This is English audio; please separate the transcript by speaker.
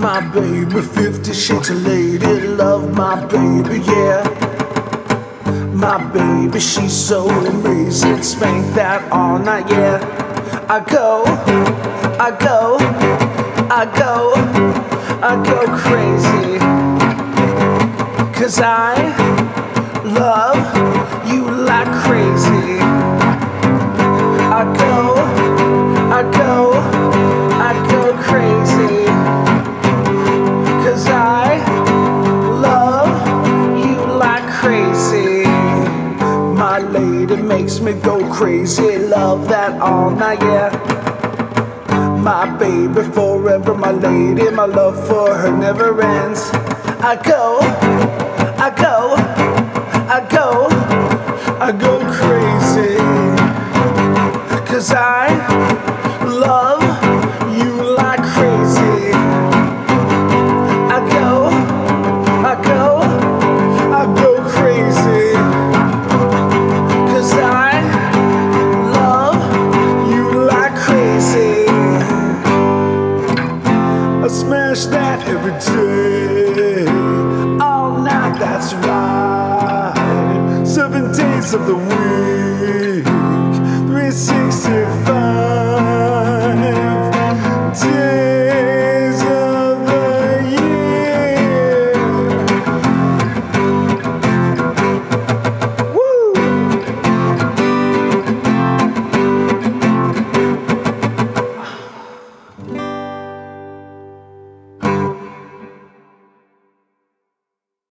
Speaker 1: With 50 shades of lady love, my baby, yeah. My baby, she's so amazing. Spank that all night, yeah. I go, I go, I go, I go crazy. Cause I love you like crazy. Lady makes me go crazy. Love that all night, yeah. My baby forever, my lady, my love for her never ends. I go, I go, I go, I go crazy. Cause I smash that every day. Oh, All night, that's right. Seven days of the week.